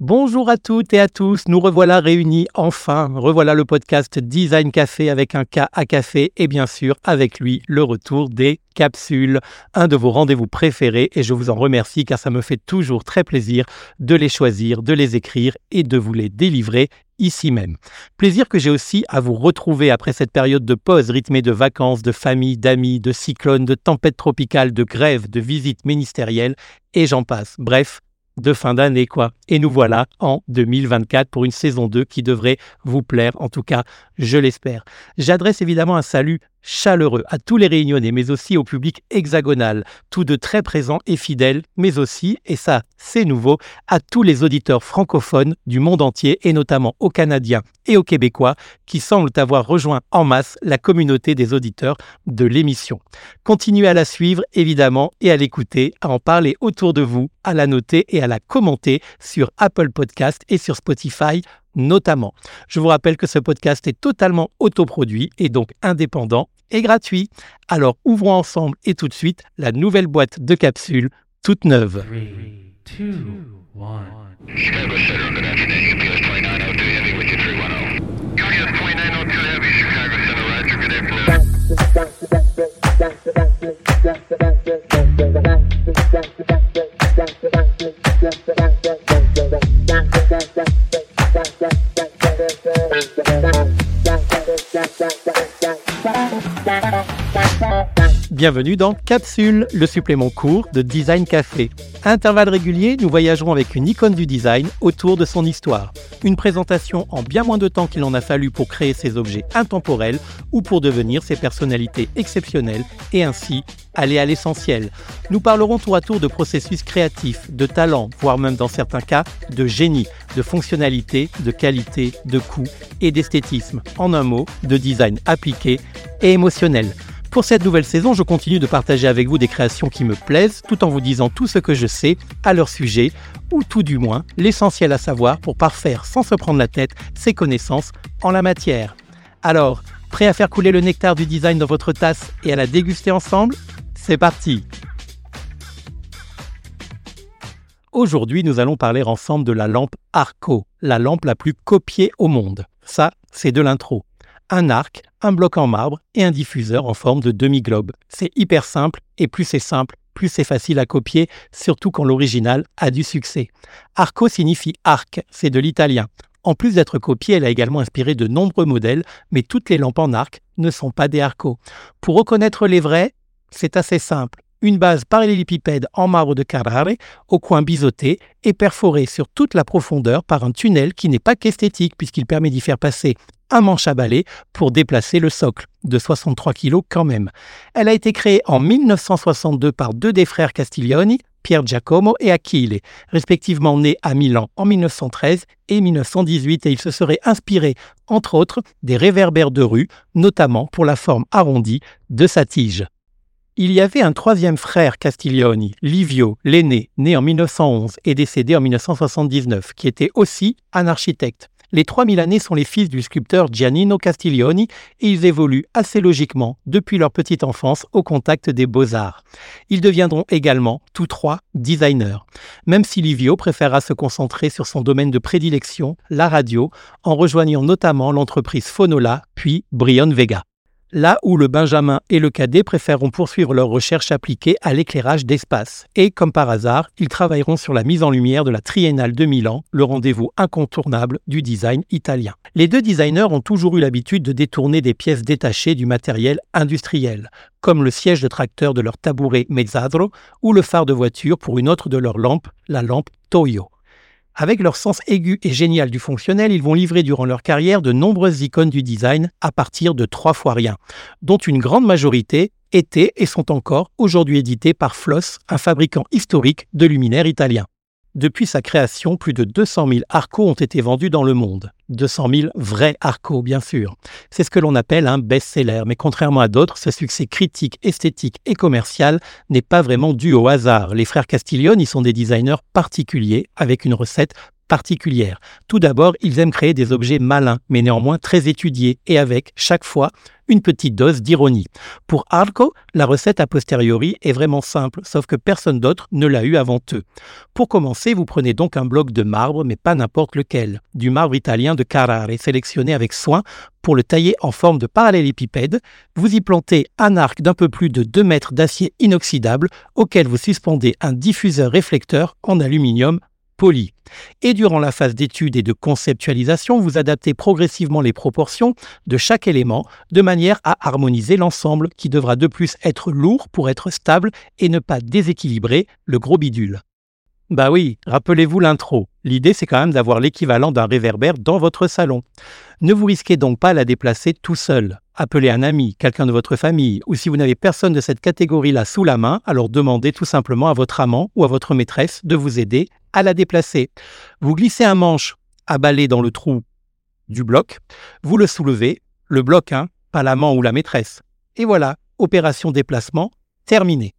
Bonjour à toutes et à tous, nous revoilà réunis enfin. Revoilà le podcast Design Café avec un K à café et bien sûr avec lui le retour des capsules, un de vos rendez-vous préférés et je vous en remercie car ça me fait toujours très plaisir de les choisir, de les écrire et de vous les délivrer ici même. Plaisir que j'ai aussi à vous retrouver après cette période de pause rythmée de vacances, de famille, d'amis, de cyclones, de tempêtes tropicales, de grèves, de visites ministérielles et j'en passe. Bref, de fin d'année, quoi. Et nous voilà en 2024 pour une saison 2 qui devrait vous plaire, en tout cas, je l'espère. J'adresse évidemment un salut chaleureux à tous les réunionnais, mais aussi au public hexagonal, tous de très présents et fidèles, mais aussi, et ça c'est nouveau, à tous les auditeurs francophones du monde entier, et notamment aux Canadiens et aux Québécois, qui semblent avoir rejoint en masse la communauté des auditeurs de l'émission. Continuez à la suivre, évidemment, et à l'écouter, à en parler autour de vous, à la noter et à la commenter sur Apple Podcast et sur Spotify notamment. Je vous rappelle que ce podcast est totalement autoproduit et donc indépendant et gratuit. Alors ouvrons ensemble et tout de suite la nouvelle boîte de capsules toute neuve. Bienvenue dans Capsule, le supplément court de Design Café. À intervalles réguliers, nous voyagerons avec une icône du design autour de son histoire. Une présentation en bien moins de temps qu'il en a fallu pour créer ces objets intemporels ou pour devenir ces personnalités exceptionnelles et ainsi aller à l'essentiel. Nous parlerons tour à tour de processus créatifs, de talent, voire même dans certains cas de génie, de fonctionnalité, de qualité, de coût et d'esthétisme. En un mot, de design appliqué et émotionnel. Pour cette nouvelle saison, je continue de partager avec vous des créations qui me plaisent, tout en vous disant tout ce que je sais à leur sujet, ou tout du moins l'essentiel à savoir pour parfaire sans se prendre la tête ses connaissances en la matière. Alors, prêt à faire couler le nectar du design dans votre tasse et à la déguster ensemble? C'est parti Aujourd'hui, nous allons parler ensemble de la lampe Arco, la lampe la plus copiée au monde. Ça, c'est de l'intro un arc, un bloc en marbre et un diffuseur en forme de demi-globe. C'est hyper simple et plus c'est simple, plus c'est facile à copier, surtout quand l'original a du succès. Arco signifie arc, c'est de l'italien. En plus d'être copié, elle a également inspiré de nombreux modèles, mais toutes les lampes en arc ne sont pas des Arco. Pour reconnaître les vrais, c'est assez simple. Une base parallélépipède en marbre de Carrare, au coin biseauté et perforée sur toute la profondeur par un tunnel qui n'est pas qu'esthétique puisqu'il permet d'y faire passer un manche à balai pour déplacer le socle, de 63 kg quand même. Elle a été créée en 1962 par deux des frères Castiglioni, Pier Giacomo et Achille, respectivement nés à Milan en 1913 et 1918, et ils se seraient inspirés, entre autres, des réverbères de rue, notamment pour la forme arrondie de sa tige. Il y avait un troisième frère Castiglioni, Livio, l'aîné, né en 1911 et décédé en 1979, qui était aussi un architecte. Les trois Milanais sont les fils du sculpteur Giannino Castiglioni et ils évoluent assez logiquement depuis leur petite enfance au contact des beaux-arts. Ils deviendront également, tous trois, designers, même si Livio préférera se concentrer sur son domaine de prédilection, la radio, en rejoignant notamment l'entreprise Phonola, puis Brion Vega là où le Benjamin et le Cadet préféreront poursuivre leurs recherches appliquées à l'éclairage d'espace. Et comme par hasard, ils travailleront sur la mise en lumière de la Triennale de Milan, le rendez-vous incontournable du design italien. Les deux designers ont toujours eu l'habitude de détourner des pièces détachées du matériel industriel, comme le siège de tracteur de leur tabouret Mezzadro ou le phare de voiture pour une autre de leurs lampes, la lampe Toyo. Avec leur sens aigu et génial du fonctionnel, ils vont livrer durant leur carrière de nombreuses icônes du design à partir de trois fois rien, dont une grande majorité étaient et sont encore aujourd'hui éditées par Floss, un fabricant historique de luminaires italien. Depuis sa création, plus de 200 000 Arco ont été vendus dans le monde. 200 000 vrais Arco, bien sûr. C'est ce que l'on appelle un best-seller, mais contrairement à d'autres, ce succès critique, esthétique et commercial n'est pas vraiment dû au hasard. Les frères Castiglione y sont des designers particuliers, avec une recette particulière. Tout d'abord, ils aiment créer des objets malins, mais néanmoins très étudiés, et avec, chaque fois, une petite dose d'ironie. Pour Arco, la recette a posteriori est vraiment simple, sauf que personne d'autre ne l'a eu avant eux. Pour commencer, vous prenez donc un bloc de marbre, mais pas n'importe lequel, du marbre italien de Carrare, sélectionné avec soin pour le tailler en forme de parallélépipède. Vous y plantez un arc d'un peu plus de 2 mètres d'acier inoxydable auquel vous suspendez un diffuseur réflecteur en aluminium poli. Et durant la phase d'étude et de conceptualisation, vous adaptez progressivement les proportions de chaque élément de manière à harmoniser l'ensemble qui devra de plus être lourd pour être stable et ne pas déséquilibrer le gros bidule. Bah oui, rappelez-vous l'intro. L'idée, c'est quand même d'avoir l'équivalent d'un réverbère dans votre salon. Ne vous risquez donc pas à la déplacer tout seul. Appelez un ami, quelqu'un de votre famille, ou si vous n'avez personne de cette catégorie-là sous la main, alors demandez tout simplement à votre amant ou à votre maîtresse de vous aider à la déplacer. Vous glissez un manche à balai dans le trou du bloc, vous le soulevez, le bloc, hein, pas l'amant ou la maîtresse. Et voilà, opération déplacement terminée.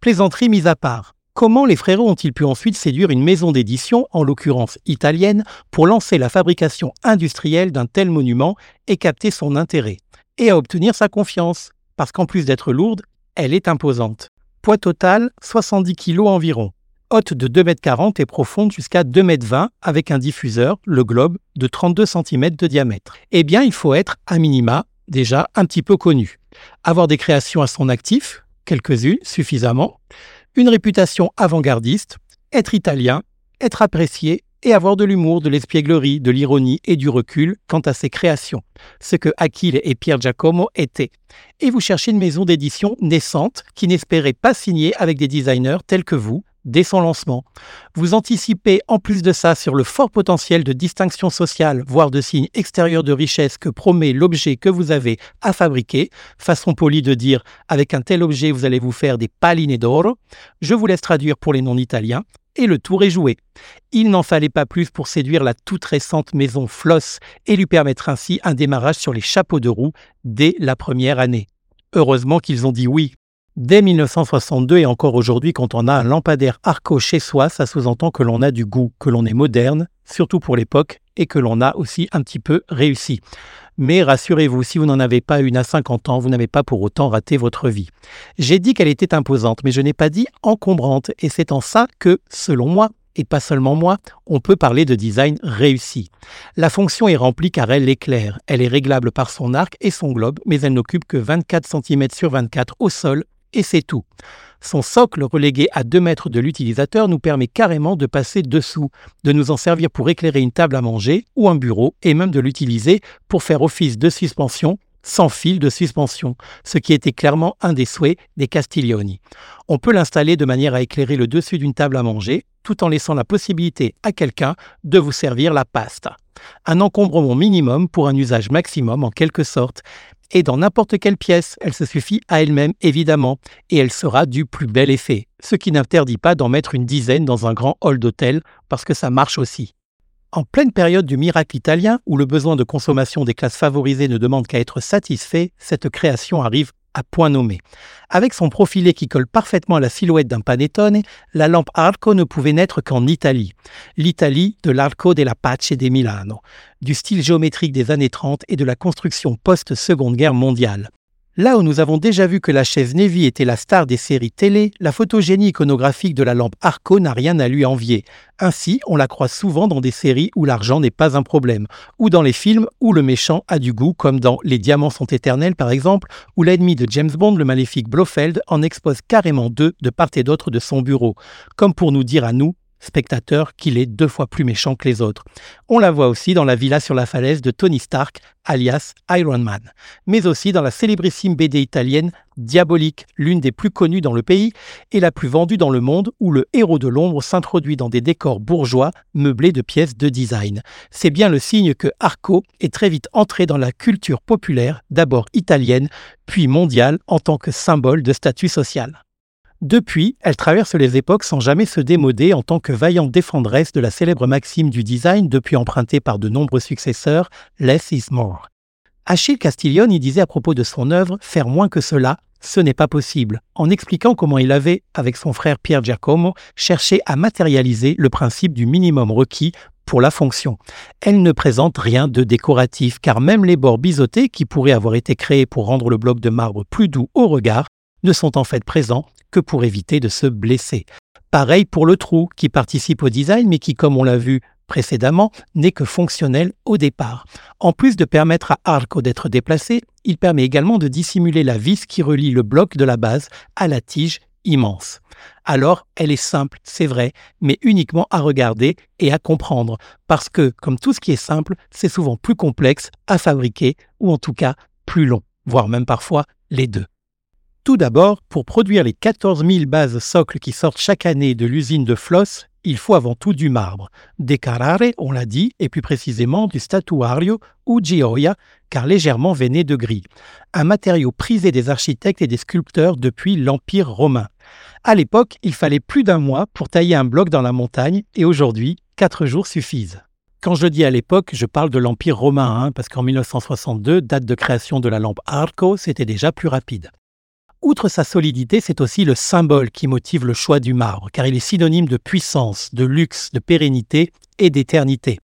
Plaisanterie mise à part. Comment les frérots ont-ils pu ensuite séduire une maison d'édition, en l'occurrence italienne, pour lancer la fabrication industrielle d'un tel monument et capter son intérêt Et à obtenir sa confiance, parce qu'en plus d'être lourde, elle est imposante. Poids total, 70 kg environ. Haute de 2,40 m et profonde jusqu'à 2,20 m avec un diffuseur, le globe, de 32 cm de diamètre. Eh bien, il faut être, à minima, déjà un petit peu connu. Avoir des créations à son actif, quelques-unes suffisamment, une réputation avant-gardiste, être italien, être apprécié et avoir de l'humour, de l'espièglerie, de l'ironie et du recul quant à ses créations, ce que Achille et Pierre Giacomo étaient. Et vous cherchez une maison d'édition naissante qui n'espérait pas signer avec des designers tels que vous, dès son lancement. Vous anticipez en plus de ça sur le fort potentiel de distinction sociale, voire de signes extérieurs de richesse que promet l'objet que vous avez à fabriquer, façon polie de dire avec un tel objet vous allez vous faire des paline d'oro. Je vous laisse traduire pour les non-italiens. Et le tour est joué. Il n'en fallait pas plus pour séduire la toute récente maison Floss et lui permettre ainsi un démarrage sur les chapeaux de roue dès la première année. Heureusement qu'ils ont dit oui, Dès 1962 et encore aujourd'hui, quand on a un lampadaire Arco chez soi, ça sous-entend que l'on a du goût, que l'on est moderne, surtout pour l'époque, et que l'on a aussi un petit peu réussi. Mais rassurez-vous, si vous n'en avez pas une à 50 ans, vous n'avez pas pour autant raté votre vie. J'ai dit qu'elle était imposante, mais je n'ai pas dit encombrante, et c'est en ça que, selon moi, et pas seulement moi, on peut parler de design réussi. La fonction est remplie car elle est claire. Elle est réglable par son arc et son globe, mais elle n'occupe que 24 cm sur 24 au sol et c'est tout. Son socle relégué à 2 mètres de l'utilisateur nous permet carrément de passer dessous, de nous en servir pour éclairer une table à manger ou un bureau et même de l'utiliser pour faire office de suspension sans fil de suspension, ce qui était clairement un des souhaits des Castiglioni. On peut l'installer de manière à éclairer le dessus d'une table à manger, tout en laissant la possibilité à quelqu'un de vous servir la pasta. Un encombrement minimum pour un usage maximum en quelque sorte, et dans n'importe quelle pièce, elle se suffit à elle-même évidemment, et elle sera du plus bel effet, ce qui n'interdit pas d'en mettre une dizaine dans un grand hall d'hôtel, parce que ça marche aussi. En pleine période du miracle italien, où le besoin de consommation des classes favorisées ne demande qu'à être satisfait, cette création arrive point nommé. Avec son profilé qui colle parfaitement à la silhouette d'un panettone, la lampe Arco ne pouvait naître qu'en Italie. L'Italie de l'Arco della Pace de Milano, du style géométrique des années 30 et de la construction post-seconde guerre mondiale. Là où nous avons déjà vu que la chaise Navy était la star des séries télé, la photogénie iconographique de la lampe Arco n'a rien à lui envier. Ainsi, on la croise souvent dans des séries où l'argent n'est pas un problème, ou dans les films où le méchant a du goût, comme dans Les diamants sont éternels par exemple, où l'ennemi de James Bond, le maléfique Blofeld, en expose carrément deux de part et d'autre de son bureau, comme pour nous dire à nous spectateur qu'il est deux fois plus méchant que les autres. On la voit aussi dans la villa sur la falaise de Tony Stark, alias Iron Man, mais aussi dans la célébrissime BD italienne Diabolique, l'une des plus connues dans le pays et la plus vendue dans le monde, où le héros de l'ombre s'introduit dans des décors bourgeois meublés de pièces de design. C'est bien le signe que Arco est très vite entré dans la culture populaire, d'abord italienne, puis mondiale en tant que symbole de statut social. Depuis, elle traverse les époques sans jamais se démoder en tant que vaillante défendresse de la célèbre maxime du design depuis empruntée par de nombreux successeurs, Less is more. Achille Castiglione disait à propos de son œuvre faire moins que cela, ce n'est pas possible, en expliquant comment il avait, avec son frère Pierre Giacomo, cherché à matérialiser le principe du minimum requis pour la fonction. Elle ne présente rien de décoratif, car même les bords biseautés, qui pourraient avoir été créés pour rendre le bloc de marbre plus doux au regard, ne sont en fait présents que pour éviter de se blesser. Pareil pour le trou, qui participe au design, mais qui, comme on l'a vu précédemment, n'est que fonctionnel au départ. En plus de permettre à Arco d'être déplacé, il permet également de dissimuler la vis qui relie le bloc de la base à la tige immense. Alors, elle est simple, c'est vrai, mais uniquement à regarder et à comprendre, parce que, comme tout ce qui est simple, c'est souvent plus complexe à fabriquer, ou en tout cas plus long, voire même parfois les deux. Tout d'abord, pour produire les 14 000 bases socles qui sortent chaque année de l'usine de Floss, il faut avant tout du marbre, des carrare, on l'a dit, et plus précisément du statuario ou gioia, car légèrement veiné de gris, un matériau prisé des architectes et des sculpteurs depuis l'Empire romain. À l'époque, il fallait plus d'un mois pour tailler un bloc dans la montagne, et aujourd'hui, quatre jours suffisent. Quand je dis à l'époque, je parle de l'Empire romain, hein, parce qu'en 1962, date de création de la lampe Arco, c'était déjà plus rapide. Outre sa solidité, c'est aussi le symbole qui motive le choix du marbre, car il est synonyme de puissance, de luxe, de pérennité et d'éternité.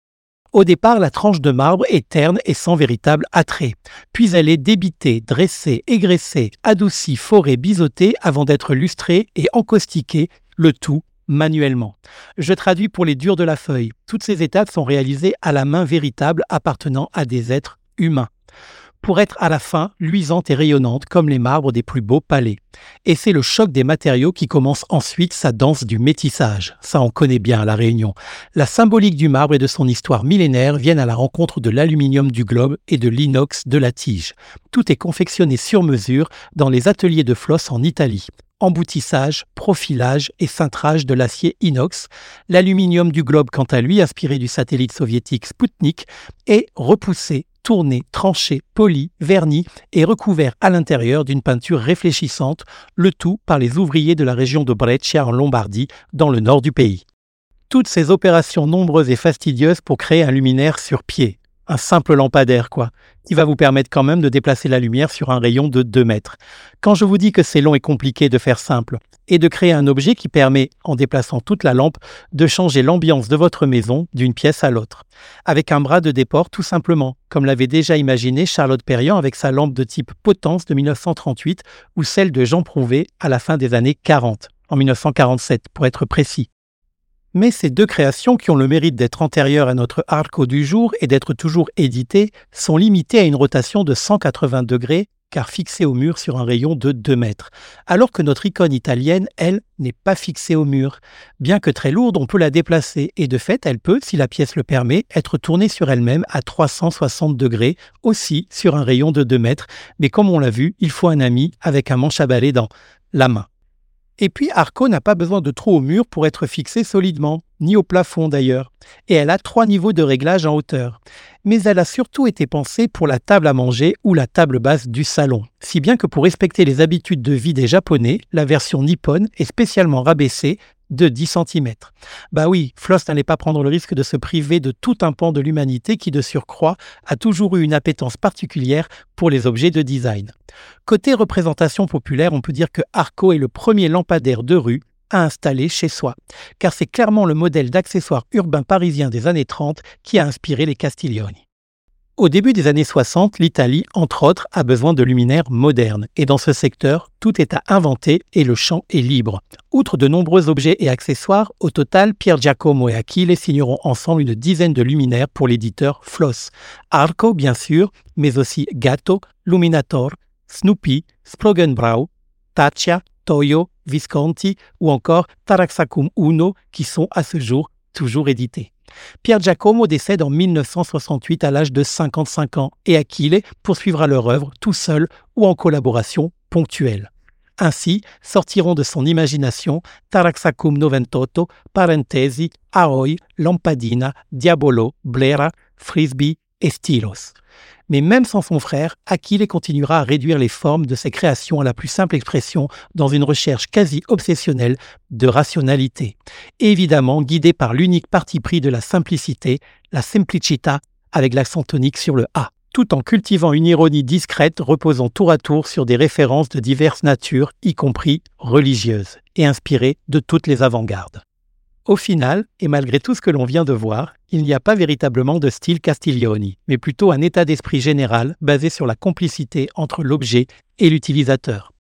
Au départ, la tranche de marbre est terne et sans véritable attrait. Puis elle est débitée, dressée, égraissée, adoucie, forée, biseautée avant d'être lustrée et encaustiquée, le tout manuellement. Je traduis pour les durs de la feuille. Toutes ces étapes sont réalisées à la main véritable appartenant à des êtres humains pour être à la fin luisante et rayonnante comme les marbres des plus beaux palais. Et c'est le choc des matériaux qui commence ensuite sa danse du métissage. Ça, on connaît bien à La Réunion. La symbolique du marbre et de son histoire millénaire viennent à la rencontre de l'aluminium du globe et de l'inox de la tige. Tout est confectionné sur mesure dans les ateliers de Floss en Italie emboutissage, profilage et cintrage de l'acier inox. L'aluminium du globe, quant à lui, inspiré du satellite soviétique Sputnik, est repoussé tourné, tranché, poli, verni et recouvert à l'intérieur d'une peinture réfléchissante, le tout par les ouvriers de la région de Brescia en Lombardie, dans le nord du pays. Toutes ces opérations nombreuses et fastidieuses pour créer un luminaire sur pied, un simple lampadaire, quoi, qui va vous permettre quand même de déplacer la lumière sur un rayon de 2 mètres. Quand je vous dis que c'est long et compliqué de faire simple, et de créer un objet qui permet, en déplaçant toute la lampe, de changer l'ambiance de votre maison d'une pièce à l'autre, avec un bras de déport tout simplement, comme l'avait déjà imaginé Charlotte Perriand avec sa lampe de type potence de 1938 ou celle de Jean Prouvé à la fin des années 40, en 1947 pour être précis. Mais ces deux créations, qui ont le mérite d'être antérieures à notre arco du jour et d'être toujours éditées, sont limitées à une rotation de 180 degrés, car fixées au mur sur un rayon de 2 mètres, alors que notre icône italienne, elle, n'est pas fixée au mur. Bien que très lourde, on peut la déplacer, et de fait, elle peut, si la pièce le permet, être tournée sur elle-même à 360 degrés, aussi sur un rayon de 2 mètres, mais comme on l'a vu, il faut un ami avec un manche à balai dans la main. Et puis Arco n'a pas besoin de trou au mur pour être fixé solidement, ni au plafond d'ailleurs, et elle a trois niveaux de réglage en hauteur. Mais elle a surtout été pensée pour la table à manger ou la table basse du salon, si bien que pour respecter les habitudes de vie des Japonais, la version nippone est spécialement rabaissée de 10 cm. Bah oui, Floss n'allait pas prendre le risque de se priver de tout un pan de l'humanité qui, de surcroît, a toujours eu une appétence particulière pour les objets de design. Côté représentation populaire, on peut dire que Arco est le premier lampadaire de rue à installer chez soi, car c'est clairement le modèle d'accessoire urbain parisien des années 30 qui a inspiré les Castiglioni. Au début des années 60, l'Italie, entre autres, a besoin de luminaires modernes. Et dans ce secteur, tout est à inventer et le champ est libre. Outre de nombreux objets et accessoires, au total, Pier Giacomo et Achille signeront ensemble une dizaine de luminaires pour l'éditeur Floss. Arco, bien sûr, mais aussi Gatto, Luminator, Snoopy, Sprogenbrau, Taccia, Toyo, Visconti ou encore Taraxacum Uno qui sont à ce jour toujours édités. Pierre Giacomo décède en 1968 à l'âge de 55 ans et Achille poursuivra leur œuvre tout seul ou en collaboration ponctuelle. Ainsi sortiront de son imagination Taraxacum Noventotto, Parentesi, Aoi, Lampadina, Diabolo, Blera, Frisbee et Stylos. Mais même sans son frère, Achille continuera à réduire les formes de ses créations à la plus simple expression dans une recherche quasi obsessionnelle de rationalité. Évidemment guidé par l'unique parti pris de la simplicité, la simplicita avec l'accent tonique sur le A. tout en cultivant une ironie discrète reposant tour à tour sur des références de diverses natures, y compris religieuses, et inspirées de toutes les avant-gardes. Au final, et malgré tout ce que l'on vient de voir, il n'y a pas véritablement de style Castiglioni, mais plutôt un état d'esprit général basé sur la complicité entre l'objet et l'utilisateur.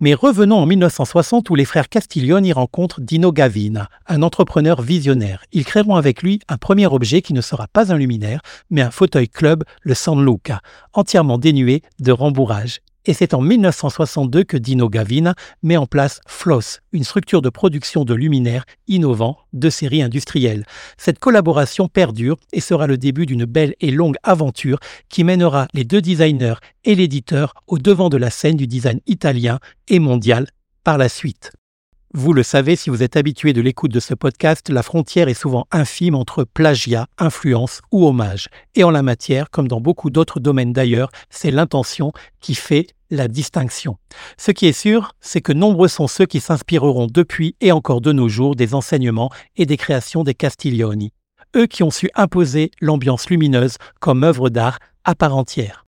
Mais revenons en 1960 où les frères Castiglioni rencontrent Dino Gavina, un entrepreneur visionnaire. Ils créeront avec lui un premier objet qui ne sera pas un luminaire, mais un fauteuil club, le San Luca, entièrement dénué de rembourrage et c'est en 1962 que Dino Gavina met en place Floss, une structure de production de luminaires innovants de série industrielle. Cette collaboration perdure et sera le début d'une belle et longue aventure qui mènera les deux designers et l'éditeur au devant de la scène du design italien et mondial par la suite. Vous le savez, si vous êtes habitué de l'écoute de ce podcast, la frontière est souvent infime entre plagiat, influence ou hommage. Et en la matière, comme dans beaucoup d'autres domaines d'ailleurs, c'est l'intention qui fait la distinction. Ce qui est sûr, c'est que nombreux sont ceux qui s'inspireront depuis et encore de nos jours des enseignements et des créations des Castiglioni. Eux qui ont su imposer l'ambiance lumineuse comme œuvre d'art à part entière.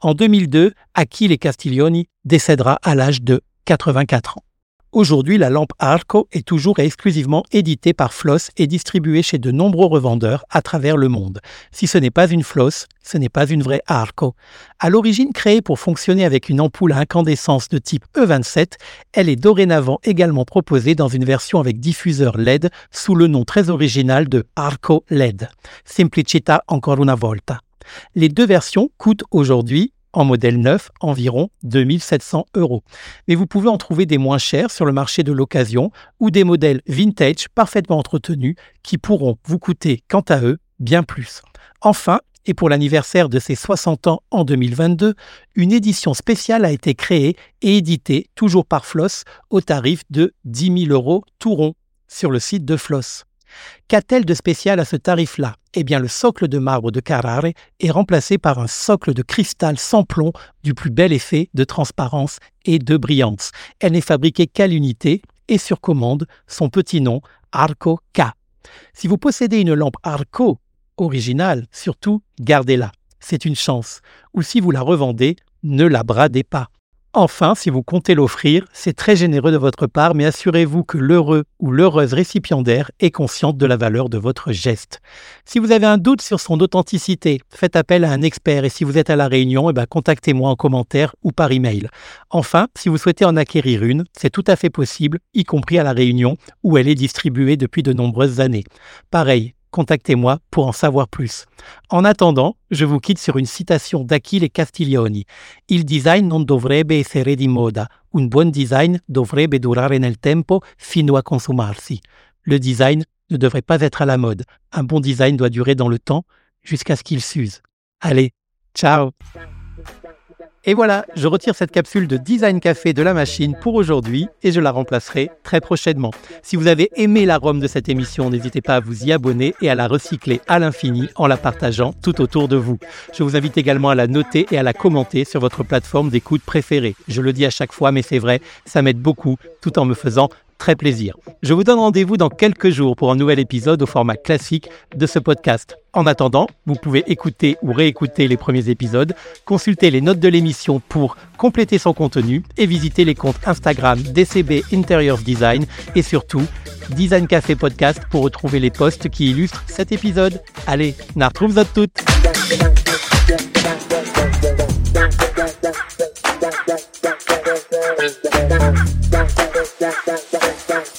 En 2002, Achille Castiglioni décédera à l'âge de 84 ans? Aujourd'hui, la lampe Arco est toujours et exclusivement éditée par Floss et distribuée chez de nombreux revendeurs à travers le monde. Si ce n'est pas une Floss, ce n'est pas une vraie Arco. À l'origine créée pour fonctionner avec une ampoule à incandescence de type E27, elle est dorénavant également proposée dans une version avec diffuseur LED sous le nom très original de Arco LED. Simplicita ancora una volta. Les deux versions coûtent aujourd'hui en modèle neuf environ 2700 euros. Mais vous pouvez en trouver des moins chers sur le marché de l'occasion ou des modèles vintage parfaitement entretenus qui pourront vous coûter quant à eux bien plus. Enfin, et pour l'anniversaire de ses 60 ans en 2022, une édition spéciale a été créée et éditée, toujours par Floss, au tarif de 10 000 euros tout rond sur le site de Floss. Qu'a-t-elle de spécial à ce tarif-là? Eh bien, le socle de marbre de Carrare est remplacé par un socle de cristal sans plomb du plus bel effet de transparence et de brillance. Elle n'est fabriquée qu'à l'unité et sur commande, son petit nom, Arco K. Si vous possédez une lampe Arco originale, surtout, gardez-la. C'est une chance. Ou si vous la revendez, ne la bradez pas. Enfin, si vous comptez l'offrir, c'est très généreux de votre part, mais assurez-vous que l'heureux ou l'heureuse récipiendaire est consciente de la valeur de votre geste. Si vous avez un doute sur son authenticité, faites appel à un expert et si vous êtes à la Réunion, eh ben, contactez-moi en commentaire ou par email. Enfin, si vous souhaitez en acquérir une, c'est tout à fait possible, y compris à la Réunion, où elle est distribuée depuis de nombreuses années. Pareil, contactez-moi pour en savoir plus. En attendant, je vous quitte sur une citation d'Achille Castiglioni. Il design non dovrebbe essere di moda, un buon design dovrebbe durare nel tempo fino a consumarsi. Le design ne devrait pas être à la mode. Un bon design doit durer dans le temps jusqu'à ce qu'il s'use. Allez, ciao et voilà, je retire cette capsule de Design Café de la machine pour aujourd'hui et je la remplacerai très prochainement. Si vous avez aimé l'arôme de cette émission, n'hésitez pas à vous y abonner et à la recycler à l'infini en la partageant tout autour de vous. Je vous invite également à la noter et à la commenter sur votre plateforme d'écoute préférée. Je le dis à chaque fois, mais c'est vrai, ça m'aide beaucoup tout en me faisant très plaisir. Je vous donne rendez-vous dans quelques jours pour un nouvel épisode au format classique de ce podcast. En attendant, vous pouvez écouter ou réécouter les premiers épisodes, consulter les notes de l'émission pour compléter son contenu et visiter les comptes Instagram DCB Interiors Design et surtout Design Café Podcast pour retrouver les posts qui illustrent cet épisode. Allez, na retrouve toutes that.